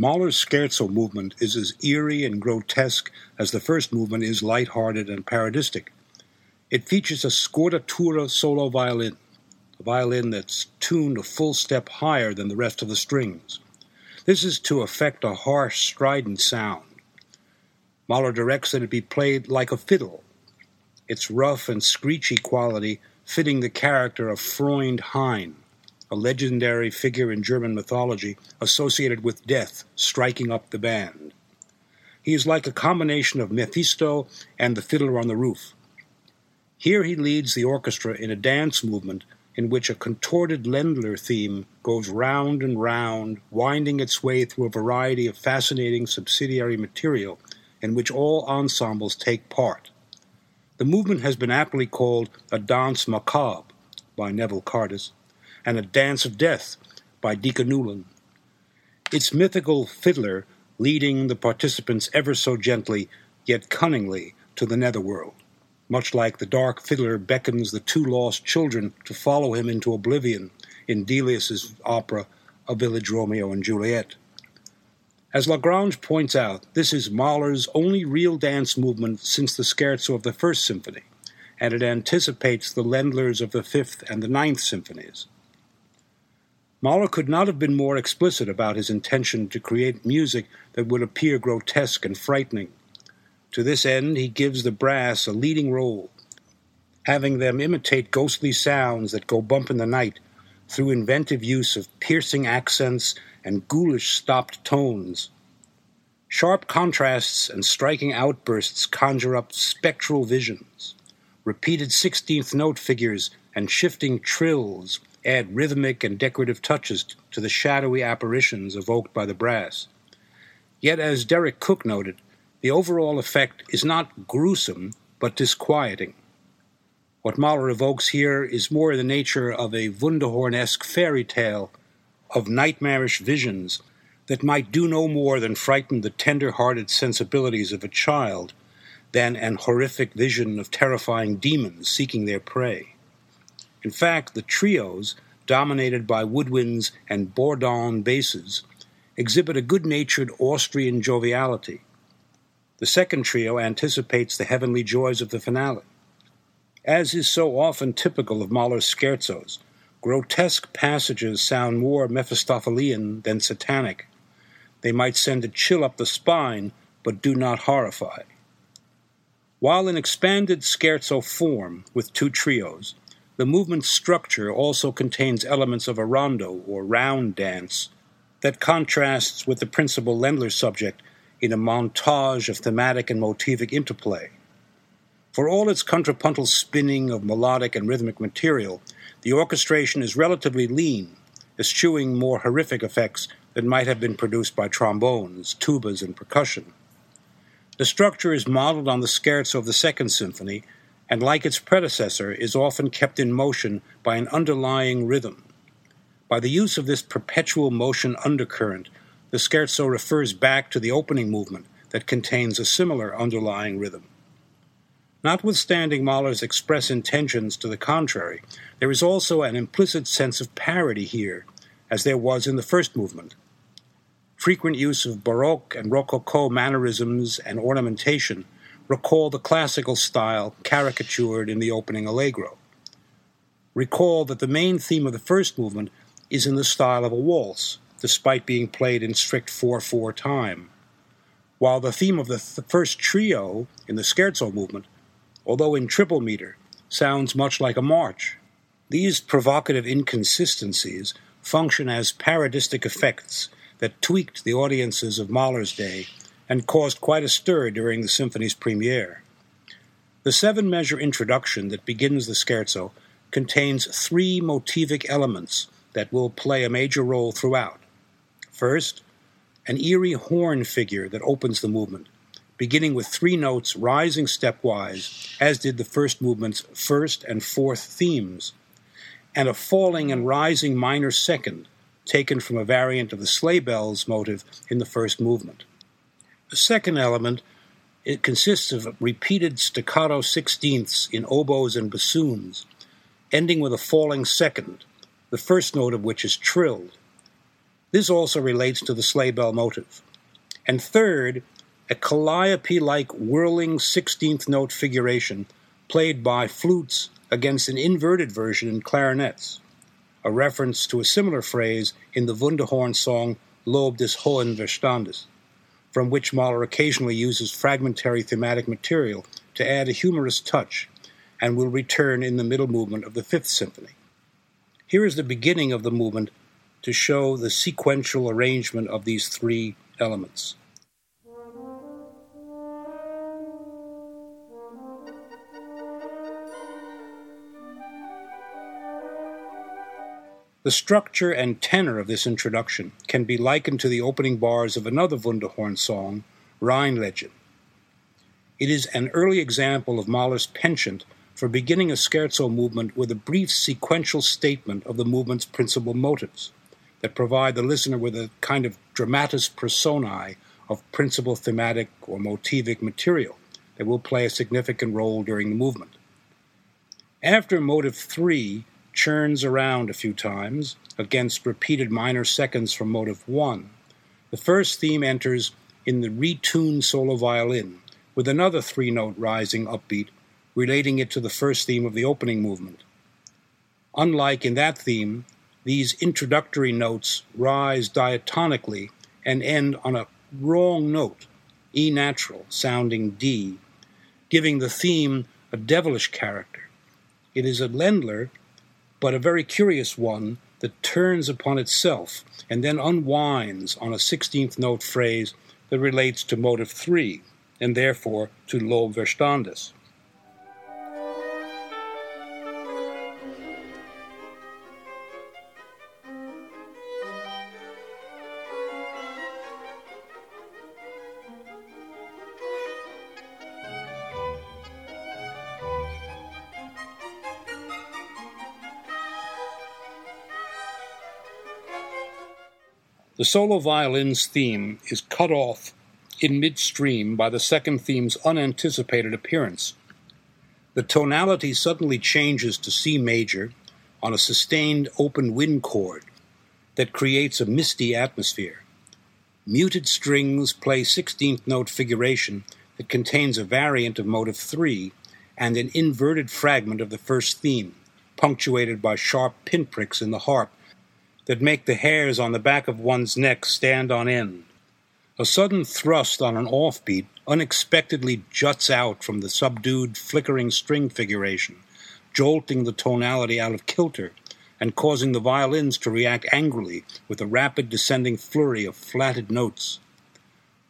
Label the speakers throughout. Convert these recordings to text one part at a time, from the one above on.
Speaker 1: Mahler's scherzo movement is as eerie and grotesque as the first movement is light-hearted and parodistic. It features a scordatura solo violin, a violin that's tuned a full step higher than the rest of the strings. This is to effect a harsh, strident sound. Mahler directs that it be played like a fiddle, its rough and screechy quality fitting the character of Freund Hein, a legendary figure in German mythology associated with death striking up the band. He is like a combination of Mephisto and the Fiddler on the Roof. Here he leads the orchestra in a dance movement in which a contorted Ländler theme goes round and round, winding its way through a variety of fascinating subsidiary material in which all ensembles take part. The movement has been aptly called a danse macabre by Neville Cardus and a dance of death by Dika Newlin. Its mythical fiddler leading the participants ever so gently, yet cunningly, to the netherworld, much like the dark fiddler beckons the two lost children to follow him into oblivion in Delius's opera A Village Romeo and Juliet. As Lagrange points out, this is Mahler's only real dance movement since the scherzo of the First Symphony, and it anticipates the Ländlers of the Fifth and the Ninth Symphonies. Mahler could not have been more explicit about his intention to create music that would appear grotesque and frightening. To this end, he gives the brass a leading role, having them imitate ghostly sounds that go bump in the night through inventive use of piercing accents and ghoulish stopped tones. Sharp contrasts and striking outbursts conjure up spectral visions. Repeated sixteenth note figures and shifting trills add rhythmic and decorative touches to the shadowy apparitions evoked by the brass. Yet, as Deryck Cooke noted, the overall effect is not gruesome but disquieting. What Mahler evokes here is more the nature of a Wunderhorn esque fairy tale of nightmarish visions that might do no more than frighten the tender hearted sensibilities of a child than an horrific vision of terrifying demons seeking their prey. In fact, the trios, dominated by woodwinds and bourdon basses, exhibit a good natured Austrian joviality. The second trio anticipates the heavenly joys of the finale. As is so often typical of Mahler's scherzos, Grotesque passages sound more Mephistophelian than satanic. They might send a chill up the spine, but do not horrify. While in expanded scherzo form with two trios, the movement structure also contains elements of a rondo or round dance that contrasts with the principal Ländler subject in a montage of thematic and motivic interplay. For all its contrapuntal spinning of melodic and rhythmic material, the orchestration is relatively lean, eschewing more horrific effects that might have been produced by trombones, tubas, and percussion. The structure is modeled on the scherzo of the Second Symphony, and like its predecessor, is often kept in motion by an underlying rhythm. By the use of this perpetual motion undercurrent, the scherzo refers back to the opening movement that contains a similar underlying rhythm. Notwithstanding Mahler's express intentions to the contrary, there is also an implicit sense of parody here, as there was in the first movement. Frequent use of Baroque and Rococo mannerisms and ornamentation recall the classical style caricatured in the opening allegro. Recall that the main theme of the first movement is in the style of a waltz, despite being played in strict 4 4 time, while the theme of the th- first trio in the scherzo movement although in triple meter, sounds much like a march. These provocative inconsistencies function as parodistic effects that tweaked the audiences of Mahler's day and caused quite a stir during the symphony's premiere. The seven measure introduction that begins the scherzo contains three motivic elements that will play a major role throughout. First, an eerie horn figure that opens the movement, beginning with three notes rising stepwise, as did the first movement's first and fourth themes, and a falling and rising minor second, taken from a variant of the sleigh bells motive in the first movement. The second element it consists of repeated staccato sixteenths in oboes and bassoons, ending with a falling second, the first note of which is trilled. This also relates to the sleigh bell motive. And third, a calliope like whirling 16th note figuration played by flutes against an inverted version in clarinets, a reference to a similar phrase in the Wunderhorn song Lob des hohen Verstandes, from which Mahler occasionally uses fragmentary thematic material to add a humorous touch and will return in the middle movement of the Fifth Symphony. Here is the beginning of the movement to show the sequential arrangement of these three elements. The structure and tenor of this introduction can be likened to the opening bars of another Wunderhorn song, Rheinlegend. It is an early example of Mahler's penchant for beginning a scherzo movement with a brief sequential statement of the movement's principal motives that provide the listener with a kind of dramatis personae of principal thematic or motivic material that will play a significant role during the movement. After motive 3, churns around a few times against repeated minor seconds from motive 1. The first theme enters in the retuned solo violin, with another three note rising upbeat, relating it to the first theme of the opening movement. Unlike in that theme, these introductory notes rise diatonically and end on a wrong note, E natural, sounding D, giving the theme a devilish character. It is a Ländler but a very curious one that turns upon itself and then unwinds on a 16th note phrase that relates to motive 3 and therefore to Lob Verstandes. The solo violin's theme is cut off in midstream by the second theme's unanticipated appearance. The tonality suddenly changes to C major on a sustained open wind chord that creates a misty atmosphere. Muted strings play 16th note figuration that contains a variant of motive 3 and an inverted fragment of the first theme, punctuated by sharp pinpricks in the harp that make the hairs on the back of one's neck stand on end. A sudden thrust on an offbeat unexpectedly juts out from the subdued, flickering string figuration, jolting the tonality out of kilter and causing the violins to react angrily with a rapid descending flurry of flatted notes.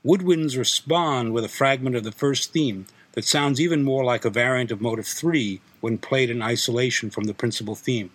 Speaker 1: Woodwinds respond with a fragment of the first theme that sounds even more like a variant of motive 3 when played in isolation from the principal theme.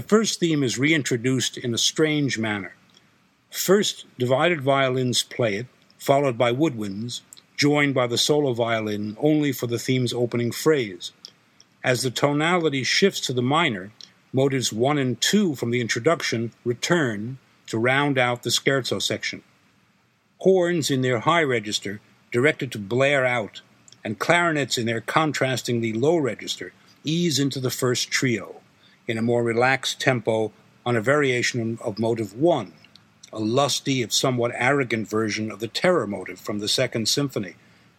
Speaker 1: The first theme is reintroduced in a strange manner. First, divided violins play it, followed by woodwinds, joined by the solo violin only for the theme's opening phrase. As the tonality shifts to the minor, motives 1 and 2 from the introduction return to round out the scherzo section. Horns in their high register directed to blare out, and clarinets in their contrastingly low register ease into the first trio in a more relaxed tempo on a variation of motive 1, a lusty, if somewhat arrogant version of the terror motive from the Second Symphony,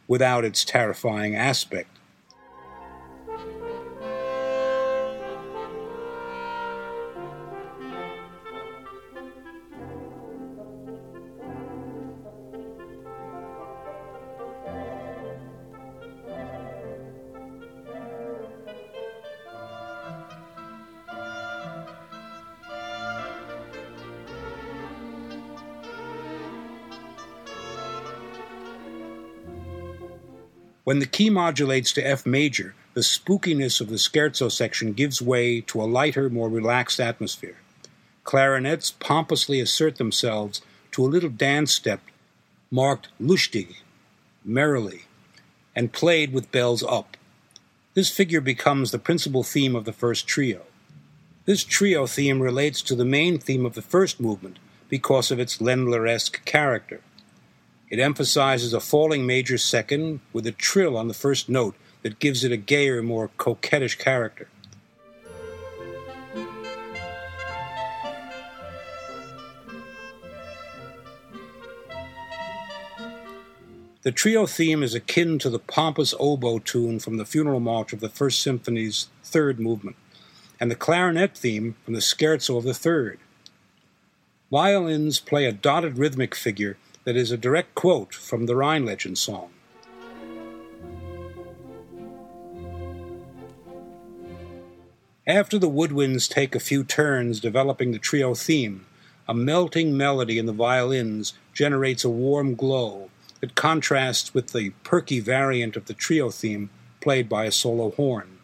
Speaker 1: without its terrifying aspect. When the key modulates to F major, the spookiness of the scherzo section gives way to a lighter, more relaxed atmosphere. Clarinets pompously assert themselves to a little dance step marked lustig, merrily, and played with bells up. This figure becomes the principal theme of the first trio. This trio theme relates to the main theme of the first movement because of its Ländleresque character. It emphasizes a falling major second with a trill on the first note that gives it a gayer, more coquettish character. The trio theme is akin to the pompous oboe tune from the funeral march of the First Symphony's third movement, and the clarinet theme from the scherzo of the third. Violins play a dotted rhythmic figure that is a direct quote from the Rhine Legend song. After the woodwinds take a few turns developing the trio theme, a melting melody in the violins generates a warm glow that contrasts with the perky variant of the trio theme played by a solo horn.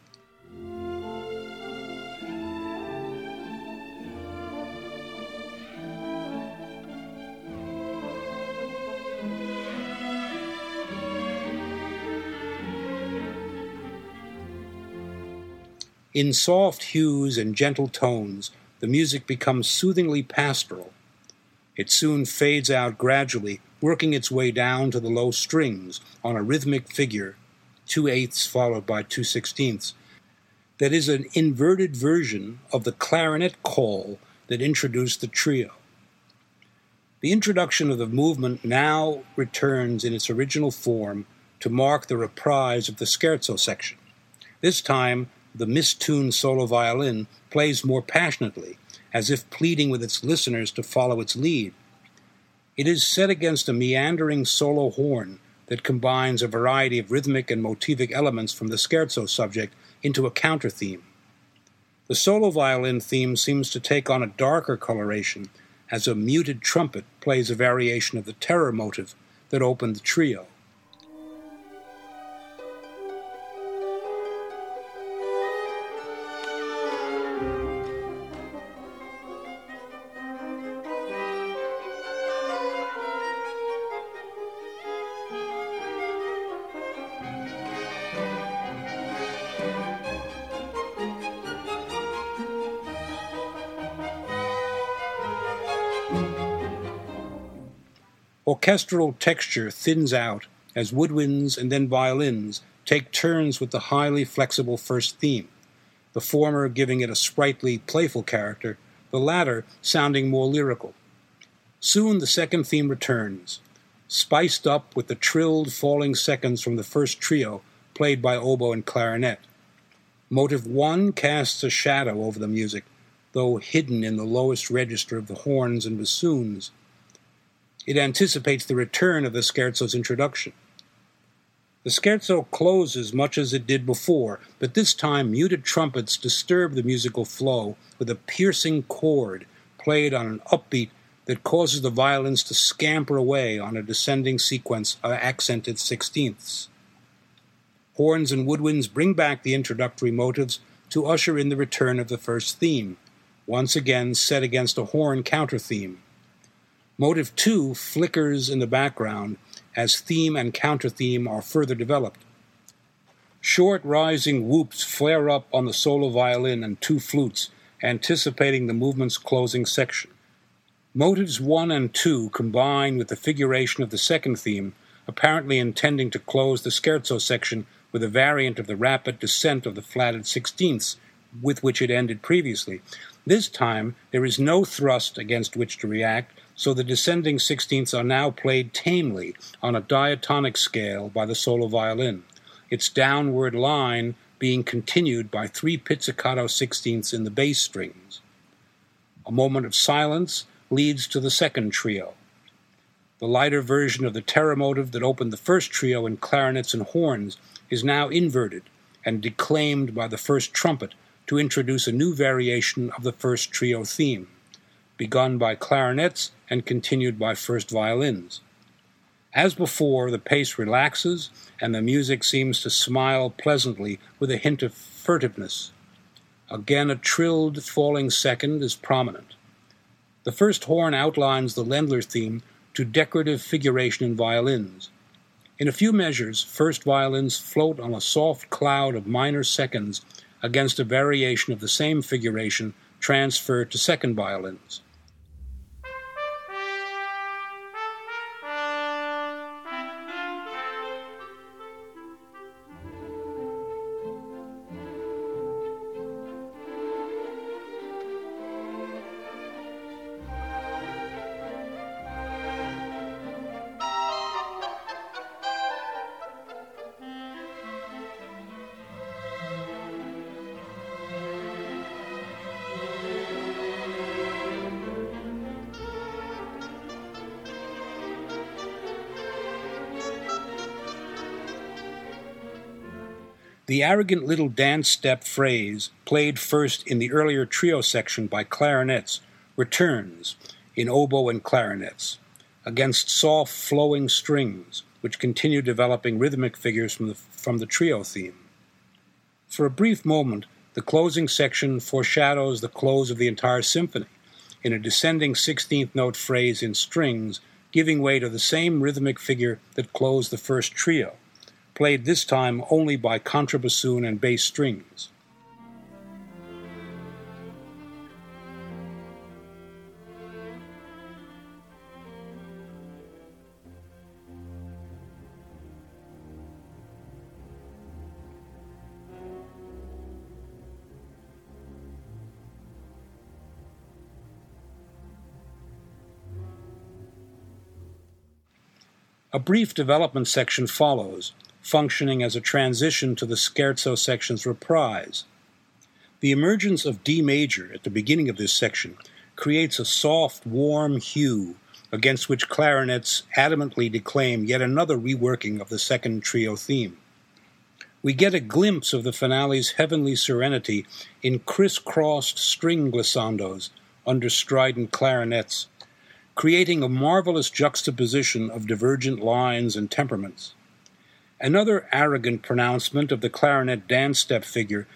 Speaker 1: In soft hues and gentle tones, the music becomes soothingly pastoral. It soon fades out gradually working its way down to the low strings on a rhythmic figure, two eighths followed by two sixteenths, that is an inverted version of the clarinet call that introduced the trio. The introduction of the movement now returns in its original form to mark the reprise of the scherzo section. This time, the mistuned solo violin plays more passionately, as if pleading with its listeners to follow its lead. It is set against a meandering solo horn that combines a variety of rhythmic and motivic elements from the scherzo subject into a counter theme. The solo violin theme seems to take on a darker coloration as a muted trumpet plays a variation of the terror motive that opened the trio. Orchestral texture thins out as woodwinds and then violins take turns with the highly flexible first theme, the former giving it a sprightly, playful character, the latter sounding more lyrical. Soon the second theme returns, spiced up with the trilled falling seconds from the first trio played by oboe and clarinet. Motive 1 casts a shadow over the music, though hidden in the lowest register of the horns and bassoons. It anticipates the return of the scherzo's introduction. The scherzo closes much as it did before, but this time muted trumpets disturb the musical flow with a piercing chord played on an upbeat that causes the violins to scamper away on a descending sequence of accented sixteenths. Horns and woodwinds bring back the introductory motives to usher in the return of the first theme, once again set against a horn counter theme. Motive 2 flickers in the background as theme and counter theme are further developed. Short rising whoops flare up on the solo violin and two flutes, anticipating the movement's closing section. Motives 1 and 2 combine with the figuration of the second theme, apparently intending to close the scherzo section with a variant of the rapid descent of the flatted sixteenths with which it ended previously. This time, there is no thrust against which to react, so the descending sixteenths are now played tamely on a diatonic scale by the solo violin, its downward line being continued by three pizzicato sixteenths in the bass strings. A moment of silence leads to the second trio. The lighter version of the terror motive that opened the first trio in clarinets and horns is now inverted and declaimed by the first trumpet to introduce a new variation of the first trio theme begun by clarinets and continued by first violins. As before, the pace relaxes and the music seems to smile pleasantly with a hint of furtiveness. Again, a trilled falling second is prominent. The first horn outlines the Ländler theme to decorative figuration in violins. In a few measures, first violins float on a soft cloud of minor seconds against a variation of the same figuration transferred to second violins. Arrogant little dance step phrase, played first in the earlier trio section by clarinets, returns in oboe and clarinets, against soft flowing strings, which continue developing rhythmic figures from the, from the trio theme. For a brief moment, the closing section foreshadows the close of the entire symphony, in a descending 16th note phrase in strings, giving way to the same rhythmic figure that closed the first trio played this time only by contrabassoon and bass strings. A brief development section follows, functioning as a transition to the scherzo section's reprise. The emergence of D major at the beginning of this section creates a soft, warm hue against which clarinets adamantly declaim yet another reworking of the second trio theme. We get a glimpse of the finale's heavenly serenity in crisscrossed string glissandos under strident clarinets, creating a marvelous juxtaposition of divergent lines and temperaments. Another arrogant pronouncement of the clarinet dance step figure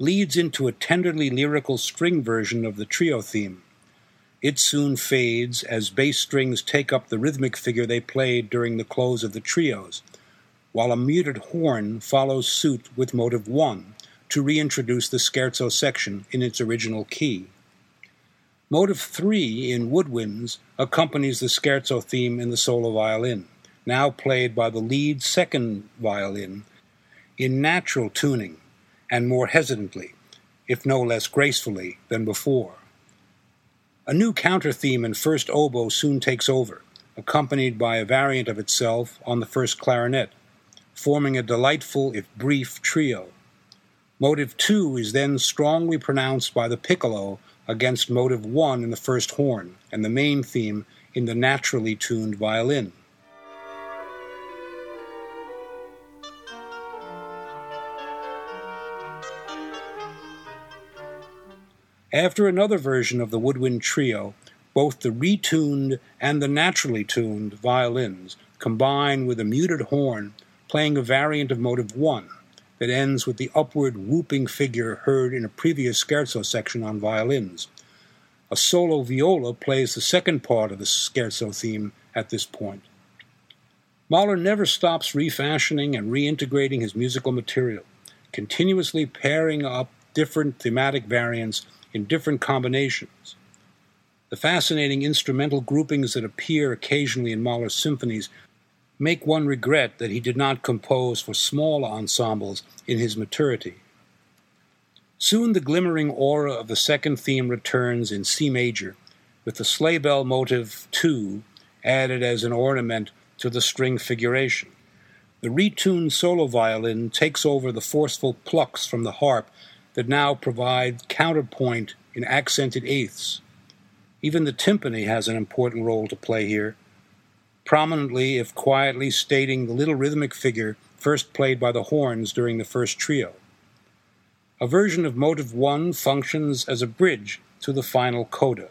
Speaker 1: leads into a tenderly lyrical string version of the trio theme. It soon fades as bass strings take up the rhythmic figure they played during the close of the trios, while a muted horn follows suit with motive 1 to reintroduce the scherzo section in its original key. Motive 3 in Woodwinds accompanies the scherzo theme in the solo violin now played by the lead second violin, in natural tuning and more hesitantly, if no less gracefully, than before. A new counter theme in first oboe soon takes over, accompanied by a variant of itself on the first clarinet, forming a delightful, if brief, trio. Motive 2 is then strongly pronounced by the piccolo against motive 1 in the first horn, and the main theme in the naturally tuned violin. After another version of the woodwind trio, both the retuned and the naturally tuned violins combine with a muted horn, playing a variant of motive 1 that ends with the upward whooping figure heard in a previous scherzo section on violins. A solo viola plays the second part of the scherzo theme at this point. Mahler never stops refashioning and reintegrating his musical material, continuously pairing up different thematic variants in different combinations. The fascinating instrumental groupings that appear occasionally in Mahler's symphonies make one regret that he did not compose for small ensembles in his maturity. Soon the glimmering aura of the second theme returns in C major, with the sleigh bell motive 2 added as an ornament to the string figuration. The retuned solo violin takes over the forceful plucks from the harp that now provide counterpoint in accented eighths. Even the timpani has an important role to play here, prominently, if quietly, stating the little rhythmic figure first played by the horns during the first trio. A version of motive 1 functions as a bridge to the final coda.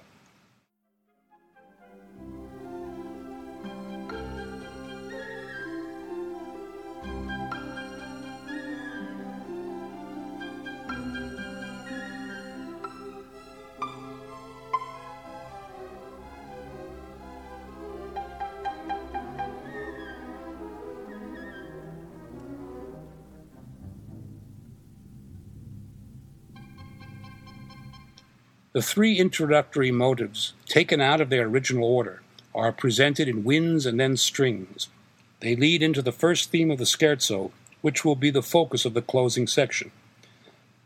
Speaker 1: The three introductory motives, taken out of their original order, are presented in winds and then strings. They lead into the first theme of the scherzo, which will be the focus of the closing section.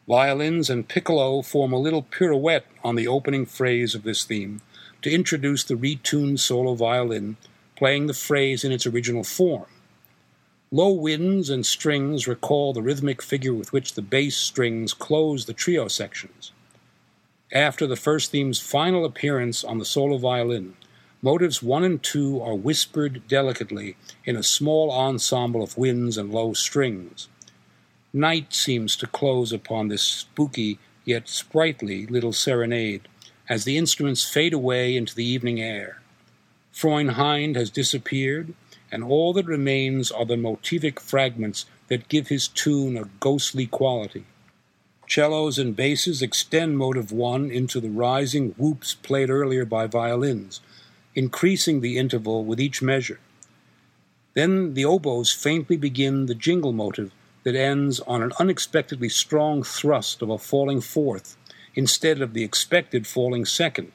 Speaker 1: Violins and piccolo form a little pirouette on the opening phrase of this theme to introduce the retuned solo violin, playing the phrase in its original form. Low winds and strings recall the rhythmic figure with which the bass strings close the trio sections. After the first theme's final appearance on the solo violin, motives 1 and 2 are whispered delicately in a small ensemble of winds and low strings. Night seems to close upon this spooky yet sprightly little serenade as the instruments fade away into the evening air. Freund Hein has disappeared, and all that remains are the motivic fragments that give his tune a ghostly quality. Cellos and basses extend motive one into the rising whoops played earlier by violins, increasing the interval with each measure. Then the oboes faintly begin the jingle motive that ends on an unexpectedly strong thrust of a falling fourth instead of the expected falling second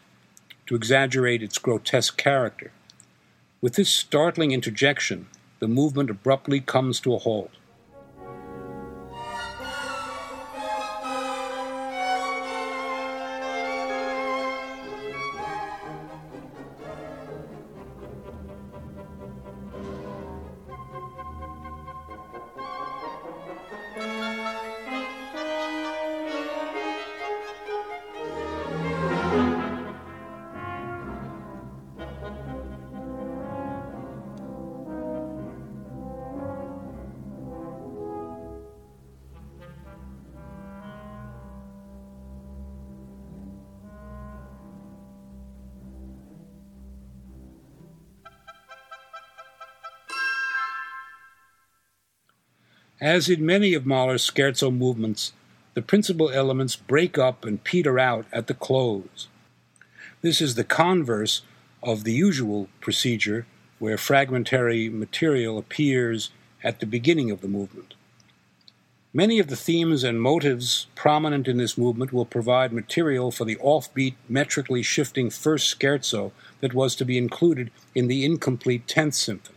Speaker 1: to exaggerate its grotesque character. With this startling interjection, the movement abruptly comes to a halt. As in many of Mahler's scherzo movements, the principal elements break up and peter out at the close. This is the converse of the usual procedure where fragmentary material appears at the beginning of the movement. Many of the themes and motives prominent in this movement will provide material for the offbeat, metrically shifting first scherzo that was to be included in the incomplete 10th symphony.